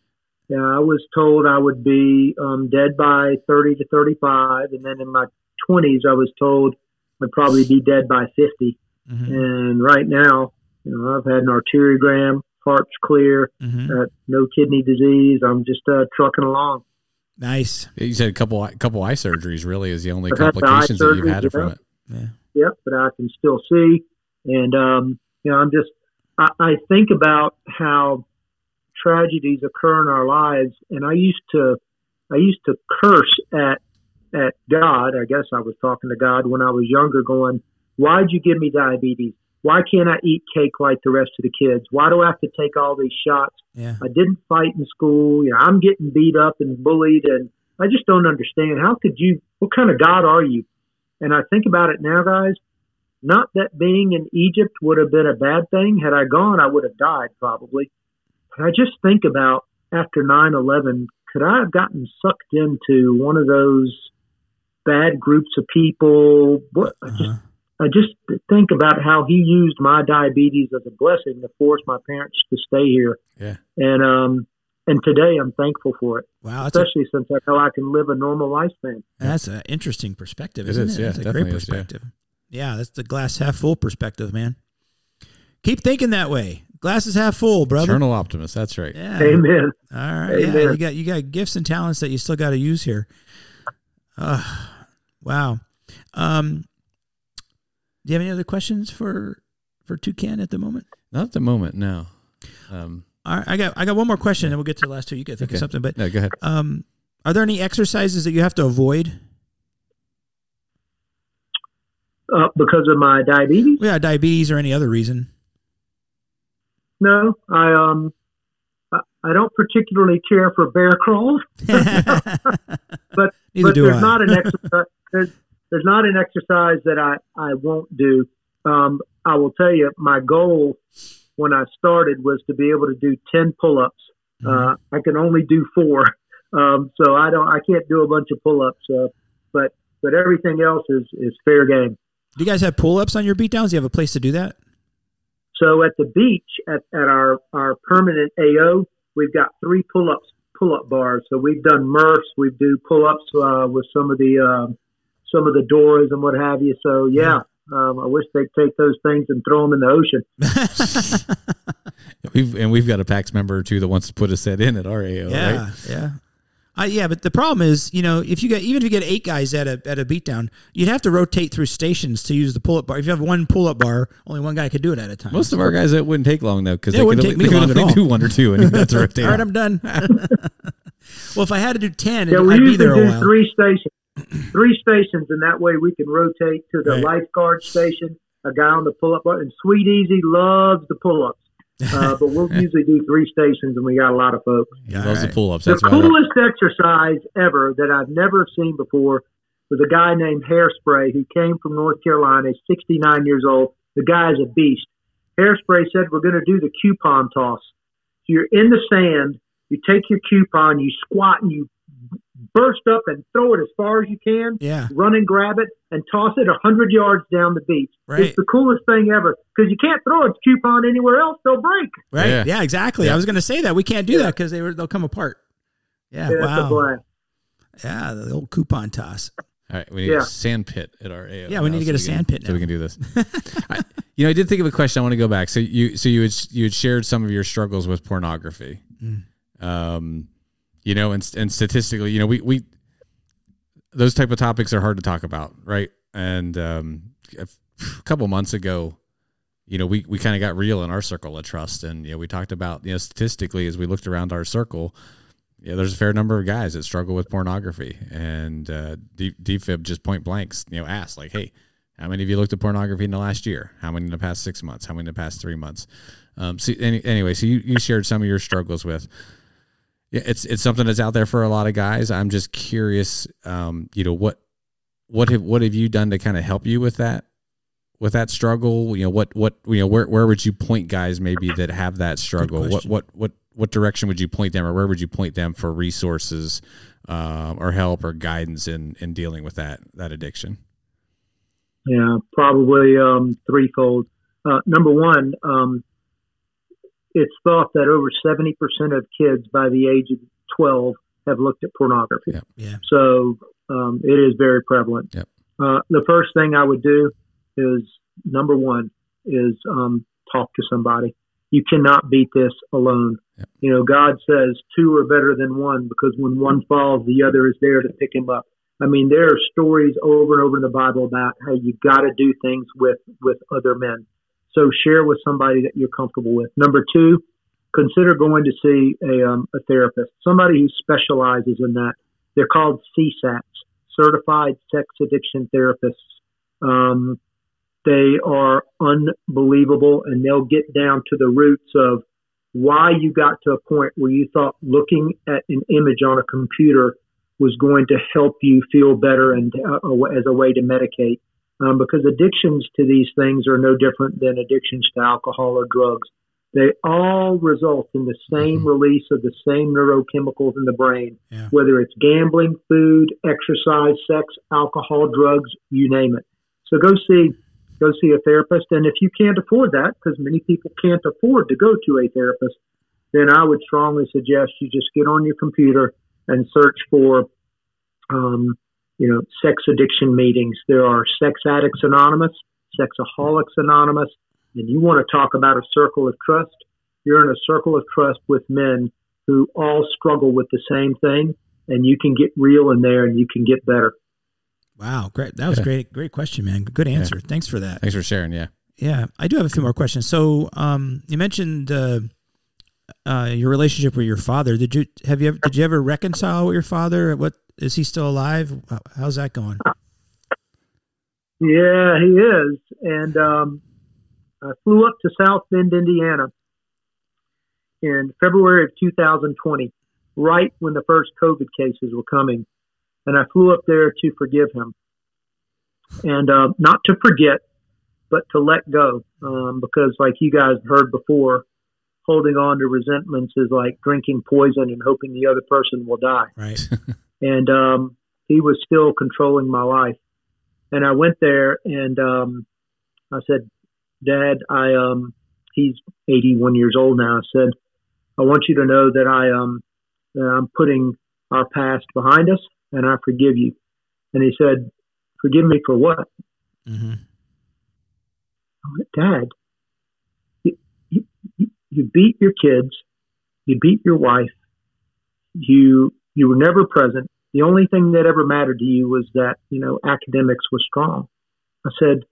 Yeah, I was told I would be um, dead by 30 to 35. And then in my 20s, I was told I'd probably be dead by 50. Mm-hmm. And right now, you know, I've had an arteriogram, heart's clear, Mm-hmm. uh, no kidney disease. I'm just uh, trucking along. Nice. You said a couple couple eye surgeries really is the only I've had the complications that you've surgery, had from it. Yeah. Yep, but I can still see. And, um, you know, I'm just, I, I think about how tragedies occur in our lives. And I used to, I used to curse at, at God. I guess I was talking to God when I was younger going, why'd you give me diabetes? Why can't I eat cake like the rest of the kids? Why do I have to take all these shots? Yeah. I didn't fight in school. You know, I'm getting beat up and bullied, and I just don't understand. How could you? What kind of God are you? And I think about it now, guys. Not that being in Egypt would have been a bad thing. Had I gone, I would have died probably. But I just think about after 9 11, could I have gotten sucked into one of those bad groups of people? What, I just uh-huh. Uh-huh. Just think about how he used my diabetes as a blessing to force my parents to stay here. Yeah. And um and today I'm thankful for it, Wow. That's a, especially since I know I can live a normal lifespan. that's an interesting perspective, It isn't is, it? yeah, that's a definitely great is, yeah. perspective. Yeah. that's the glass half full perspective, man. Keep thinking that way. Glass is half full, brother. Eternal optimist. That's right. Yeah. Amen. All right. Yeah, you got you got gifts and talents that you still got to use here. Uh, wow. Um, do you have any other questions for for Toucan at the moment? Not at the moment. No. Um, All right, I got I got one more question, and we'll get to the last two. You can think Okay. of something, but no. Go ahead. um, are there any exercises that you have to avoid? Uh, because of my diabetes? Yeah, diabetes or any other reason. No, I um I, I don't particularly care for bear crawls, *laughs* *laughs* Neither but do there's I. not an *laughs* exercise there's, there's not an exercise that I, I won't do. Um, I will tell you my goal when I started was to be able to do ten pull ups. Uh, I can only do four. *laughs* Um, so I don't I can't do a bunch of pull ups, uh, but but everything else is, is fair game. do you guys have pull ups on your beatdowns? Do you have a place to do that? So at the beach at, at our, our permanent AO, we've got three pull ups pull up bars. So we've done Murphs, we do pull ups uh, with some of the um, some of the doors and what have you. So yeah, um, I wish they'd take those things and throw them in the ocean. *laughs* we've and we've got a PAX member or two that wants to put a set in at our AO, Yeah, right? yeah. Uh, yeah, but the problem is, you know, if you get even if you get eight guys at a at a beatdown, you'd have to rotate through stations to use the pull up bar. If you have one pull up bar, only one guy could do it at a time. Most of our guys that wouldn't take long though because they wouldn't could take only, me they could long at only all. do one or two and that's right *laughs* All right, I'm done. *laughs* well, if I had to do ten, Yeah, we I'd be usually there a do three stations, three stations, and that way we can rotate to the Right. lifeguard station, a guy on the pull up bar, and Sweet Easy loves the pull ups. Uh, *laughs* but we'll usually do three stations, and we got a lot of folks. He loves all the pull ups. The That's why. Coolest exercise ever that I've never seen before was a guy named Hairspray who came from North Carolina. He's 69 years old. The guy is a beast. Hairspray said, We're going to do the coupon toss. So you're in the sand, you take your coupon, you squat, and you burst up and throw it as far as you can, Yeah, run and grab it, and toss it 100 yards down the beach. Right. It's the coolest thing ever because you can't throw a coupon anywhere else, they'll break. right. Yeah. Yeah, exactly. Yeah. I was going to say that we can't do that because they were they'll come apart. Yeah, Yeah, It's a wow. blast. Yeah, the old coupon toss. All right, we need Yeah. a sand pit at our AO. Yeah, we need to get so a we sand can- pit so we can do this. *laughs* I, you know, I did think of a question. I want to go back. So you, so you had you had shared some of your struggles with pornography. Mm. Um, you know, and and statistically, you know, we we those type of topics are hard to talk about, right? And um, a couple months ago, you know, we we kind of got real in our circle of trust, and you know, we talked about you know statistically as we looked around our circle. Yeah, there's a fair number of guys that struggle with pornography, and uh, DFib just point blanks, you know, asked like, "Hey, how many of you looked at pornography in the last year? How many in the past six months? How many in the past three months?" Um, so any, anyway, so you, you shared some of your struggles with. Yeah, it's it's something that's out there for a lot of guys. I'm just curious, um, you know, what what have what have you done to kind of help you with that with that struggle? You know, what what you know, where where would you point guys maybe that have that struggle? What what what what direction would you point them, or where would you point them for resources um, or help or guidance in in dealing with that that addiction? Yeah, probably um, threefold. Uh, number one, um, it's thought that over 70% of kids by the age of 12 have looked at pornography. Yeah. Yeah. So um, it is very prevalent. Yep. Uh, the first thing I would do is number one is um, talk to somebody. You cannot beat this alone. Yep. You know, God says two are better than one because when one falls, the other is there to pick him up. I mean, there are stories over and over in the Bible about how you got to do things with with other men. So share with somebody that you're comfortable with. Number two, consider going to see a um, a therapist, somebody who specializes in that. They're called CSATs, Certified Sex Addiction Therapists. Um, they are unbelievable, and they'll get down to the roots of why you got to a point where you thought looking at an image on a computer was going to help you feel better and uh, as a way to medicate. Um, because addictions to these things are no different than addictions to alcohol or drugs. They all result in the same release of the same neurochemicals in the brain, Yeah. whether it's gambling, food, exercise, sex, alcohol, drugs, you name it. So go see go see a therapist, and if you can't afford that, because many people can't afford to go to a therapist, then I would strongly suggest you just get on your computer and search for, um, you know, sex addiction meetings. There are Sex Addicts Anonymous, Sexaholics Anonymous, and you want to talk about a circle of trust. You're in a circle of trust with men who all struggle with the same thing, and you can get real in there and you can get better. Wow, great. That was Yeah. great. Great question, man. Good answer. Thanks for that. Thanks for sharing. Yeah. Yeah, I do have a few more questions. So, um, you mentioned uh, uh, your relationship with your father. Did you have you ever, did you ever reconcile with your father? What is he still alive? How's that going? Yeah, he is. And um, I flew up to South Bend, Indiana in February of 2020, right when the first COVID cases were coming. And I flew up there to forgive him. And uh, not to forget, but to let go. Um, because, like you guys heard before, holding on to resentments is like drinking poison and hoping the other person will die Right. *laughs* and um, he was still controlling my life. And I went there and um, I said, "Dad, I um, he's 81 years old now." I said, "I want you to know that I um, that I'm putting our past behind us, and I forgive you." And he said, "Forgive me for what?" Mm-hmm. I went, Dad, you, you, you beat your kids, you beat your wife, you you were never present. The only thing that ever mattered to you was that you know academics was strong. I said,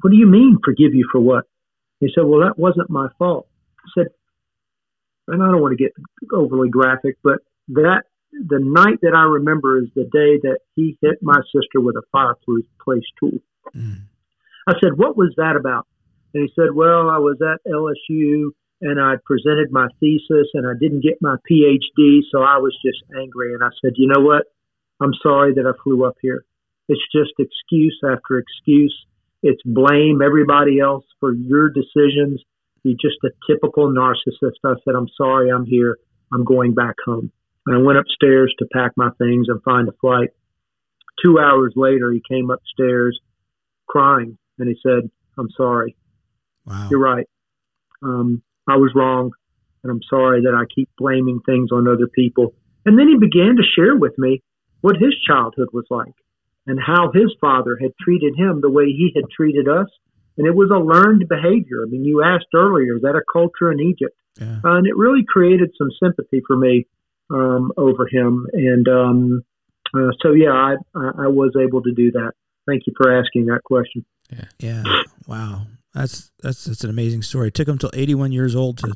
"What do you mean forgive you for what?" He said, "Well, that wasn't my fault." I said, and I don't want to get overly graphic, but that the night that I remember is the day that he hit my sister with a fireplace tool. Mm. I said, "What was that about?" And he said, "Well, I was at LSU and I presented my thesis and I didn't get my PhD, so I was just angry." And I said, "You know what? I'm sorry that I flew up here. It's just excuse after excuse. It's blame everybody else for your decisions. You're just a typical narcissist." I said, "I'm sorry. I'm here. I'm going back home." And I went upstairs to pack my things and find a flight. Two hours later, he came upstairs crying and he said, I'm sorry. Wow. You're right. Um, I was wrong. And I'm sorry that I keep blaming things on other people. And then he began to share with me what his childhood was like and how his father had treated him the way he had treated us. And it was a learned behavior. I mean, you asked earlier, is that a culture in Egypt? Yeah. Uh, and it really created some sympathy for me um, over him. And um, uh, so, yeah, I, I was able to do that. Thank you for asking that question. Yeah. Yeah. Wow. That's that's that's an amazing story. It took him till 81 years old to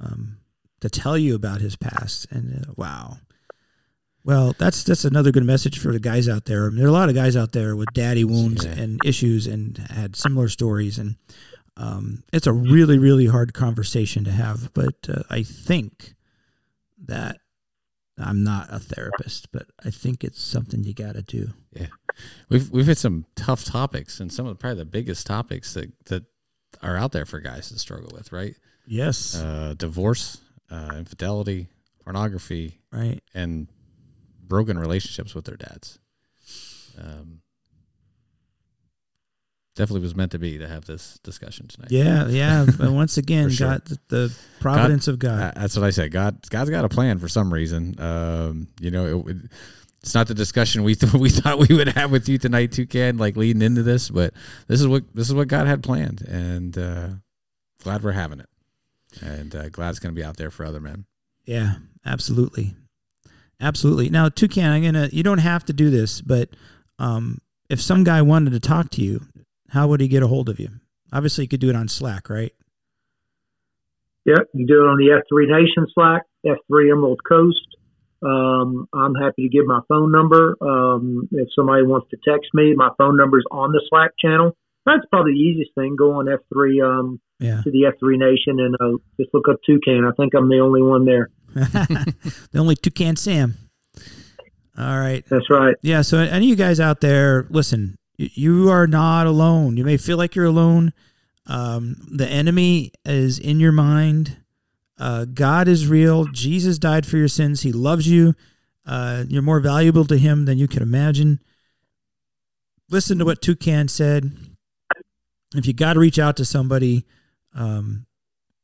um to tell you about his past and uh, wow. Well, that's that's another good message for the guys out there. I mean, there are a lot of guys out there with daddy wounds yeah. and issues and had similar stories and um, it's a really really hard conversation to have, but uh, I think that I'm not a therapist, but I think it's something you got to do. Yeah, we've we've had some tough topics, and some of the, probably the biggest topics that that are out there for guys to struggle with, right? Yes, uh, divorce, uh, infidelity, pornography, right, and broken relationships with their dads. Um, definitely was meant to be to have this discussion tonight. Yeah, yeah. But *laughs* once again, sure. God, the providence God, of God. That's what I said. God, God's got a plan for some reason. Um, you know, it, it's not the discussion we th- *laughs* we thought we would have with you tonight, too, Toucan, like leading into this, but this is what this is what God had planned, and uh, glad we're having it, and uh, glad it's going to be out there for other men. Yeah, absolutely, absolutely. Now, Toucan, I'm gonna. You don't have to do this, but um, if some guy wanted to talk to you, how would he get a hold of you? Obviously, you could do it on Slack, right? Yep, you do it on the F3 Nation Slack, F3 Emerald Coast. Um, I'm happy to give my phone number. Um, if somebody wants to text me, my phone number is on the Slack channel. That's probably the easiest thing. Go on F3 um, yeah. to the F3 Nation and uh, just look up Toucan. I think I'm the only one there. *laughs* *laughs* the only Toucan Sam. All right. That's right. Yeah. So, any of you guys out there, listen, you are not alone. You may feel like you're alone. Um, the enemy is in your mind. Uh, God is real. Jesus died for your sins. He loves you. Uh, you're more valuable to Him than you can imagine. Listen to what Toucan said. If you got to reach out to somebody, um,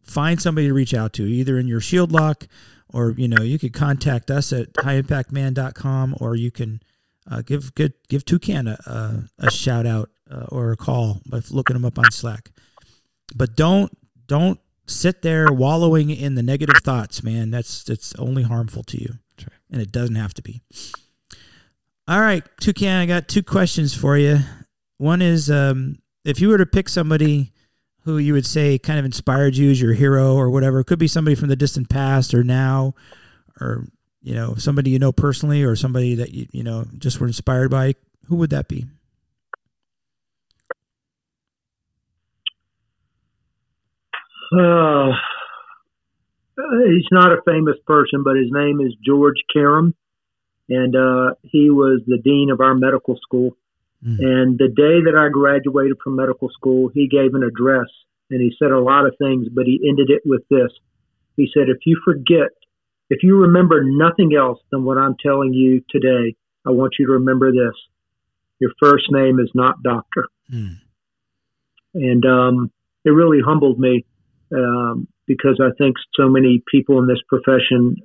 find somebody to reach out to, either in your shield lock or, you know, you could contact us at highimpactman.com or you can uh, give give give Toucan a, a, a shout out uh, or a call by looking them up on Slack. But don't don't sit there wallowing in the negative thoughts, man. That's that's only harmful to you, and it doesn't have to be. All right, Toucan, I got two questions for you. One is um, if you were to pick somebody who you would say kind of inspired you as your hero or whatever, it could be somebody from the distant past or now, or you know, somebody you know personally or somebody that you, you know, just were inspired by, who would that be? Uh, he's not a famous person, but his name is George Karam, and uh, he was the dean of our medical school. Mm. And the day that I graduated from medical school, he gave an address, and he said a lot of things, but he ended it with this. He said, "If you forget if you remember nothing else than what I'm telling you today, I want you to remember this. Your first name is not doctor. Mm. And um, it really humbled me um, because I think so many people in this profession,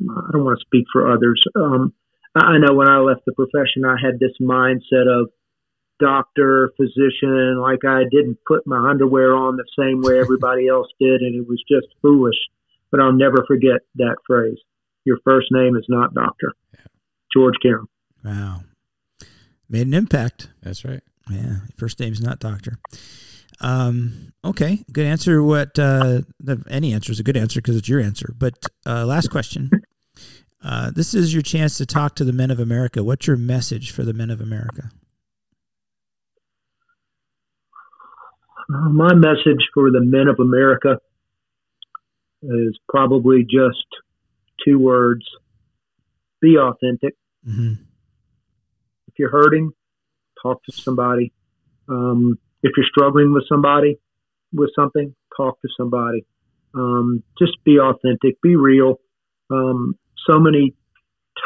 I don't want to speak for others. Um, I know when I left the profession, I had this mindset of doctor, physician, like I didn't put my underwear on the same way everybody else did, and it was just foolish. But I'll never forget that phrase. Your first name is not doctor. George Karam. Wow. Made an impact. That's right. Yeah. First name's not doctor. Um, okay. Good answer. What, uh, the, any answer is a good answer because it's your answer. But, uh, last question. *laughs* Uh, this is your chance to talk to the men of America. What's your message for the men of America? Uh, my message for the men of America is probably just two words be authentic. Mm-hmm. If you're hurting, talk to somebody. Um, if you're struggling with somebody, with something, talk to somebody. Um, just be authentic, be real. Um, so many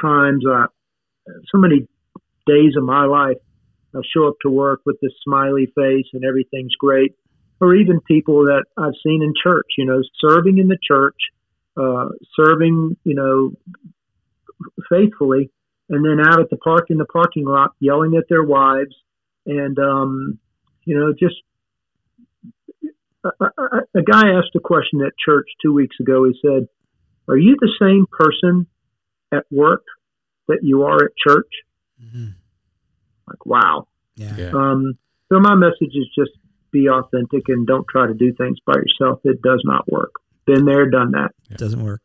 times, I, so many days of my life, I show up to work with this smiley face and everything's great. Or even people that I've seen in church, you know, serving in the church, uh, serving, you know, faithfully, and then out at the park in the parking lot yelling at their wives, and um, you know, just a, a, a guy asked a question at church two weeks ago. He said, "Are you the same person at work that you are at church?" Mm-hmm. Like, wow. Yeah. Yeah. Um, so my message is just be authentic and don't try to do things by yourself. It does not work. Been there, done that. It doesn't work.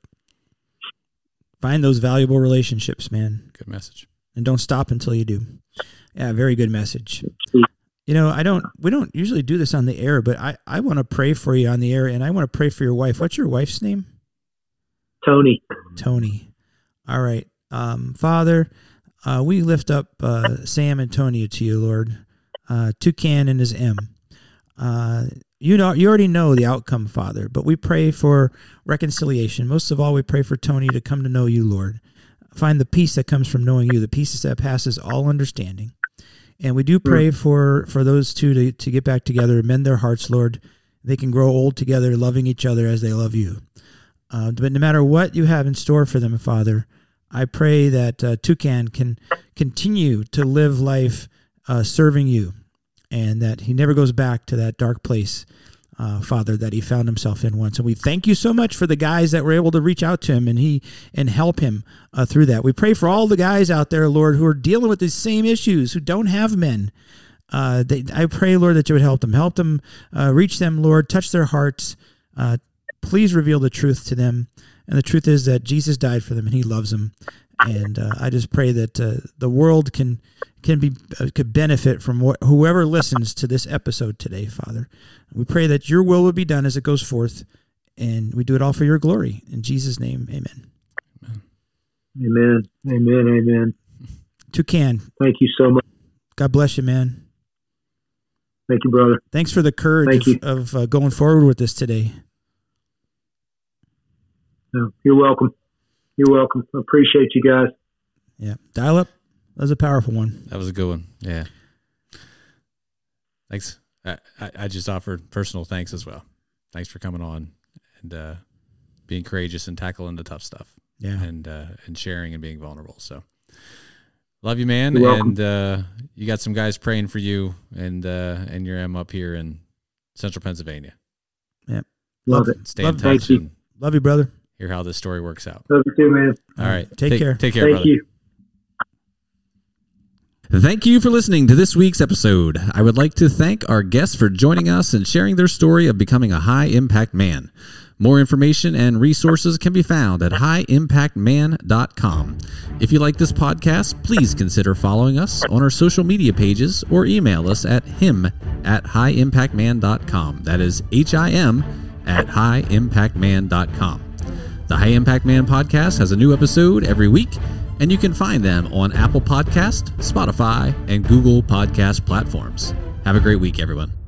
Find those valuable relationships, man, Good message. and don't stop until you do. Yeah, very good message. You know, I don't. We don't usually do this on the air, but I I want to pray for you on the air, and I want to pray for your wife. What's your wife's name? Tony, Tony. All right, um, Father, uh, we lift up uh, Sam and Tony to you, Lord. Uh, Toucan and his M. Uh, you know, you already know the outcome, Father, but we pray for reconciliation. Most of all, we pray for Tony to come to know you, Lord. Find the peace that comes from knowing you, the peace that passes all understanding. And we do pray for for those two to, to get back together, mend their hearts, Lord. They can grow old together, loving each other as they love you. Uh, but no matter what you have in store for them, Father, I pray that uh, Toucan can continue to live life uh, serving you, and that he never goes back to that dark place, uh, Father, that he found himself in once. And we thank you so much for the guys that were able to reach out to him and he and help him uh, through that. We pray for all the guys out there, Lord, who are dealing with these same issues, who don't have men. Uh, they, I pray, Lord, that you would help them, help them uh, reach them, Lord, touch their hearts. Uh, please reveal the truth to them. And the truth is that Jesus died for them and he loves them. And uh, I just pray that uh, the world can can be uh, could benefit from what, whoever listens to this episode today, Father. We pray that your will would be done as it goes forth, and we do it all for your glory. In Jesus' name, Amen. amen, amen, amen. Toucan, Thank you so much. God bless you, man. Thank you, brother. Thanks for the courage Thank of, of uh, going forward with this today. No, you're welcome. You're welcome. Appreciate you guys. Yeah, dial up. That was a powerful one. That was a good one. Yeah. Thanks. I, I, I just offered personal thanks as well. Thanks for coming on and uh, being courageous and tackling the tough stuff Yeah, and uh, and sharing and being vulnerable. So love you, man. You're. And uh, you got some guys praying for you and uh, and your M up here in central Pennsylvania. Yeah. Love it. Stay Love- in touch you. and love you, brother. Hear how this story works out. Love you too, man. All right. Take care. Take care, Thank brother. you. Thank you for listening to this week's episode. I would like to thank our guests for joining us and sharing their story of becoming a high impact man. More information and resources can be found at highimpactman.com. If you like this podcast, please consider following us on our social media pages or email us at him at highimpactman.com. That is H I M at highimpactman.com. The High Impact Man podcast has a new episode every week, and you can find them on Apple Podcast, Spotify, and Google Podcast platforms. Have a great week, everyone.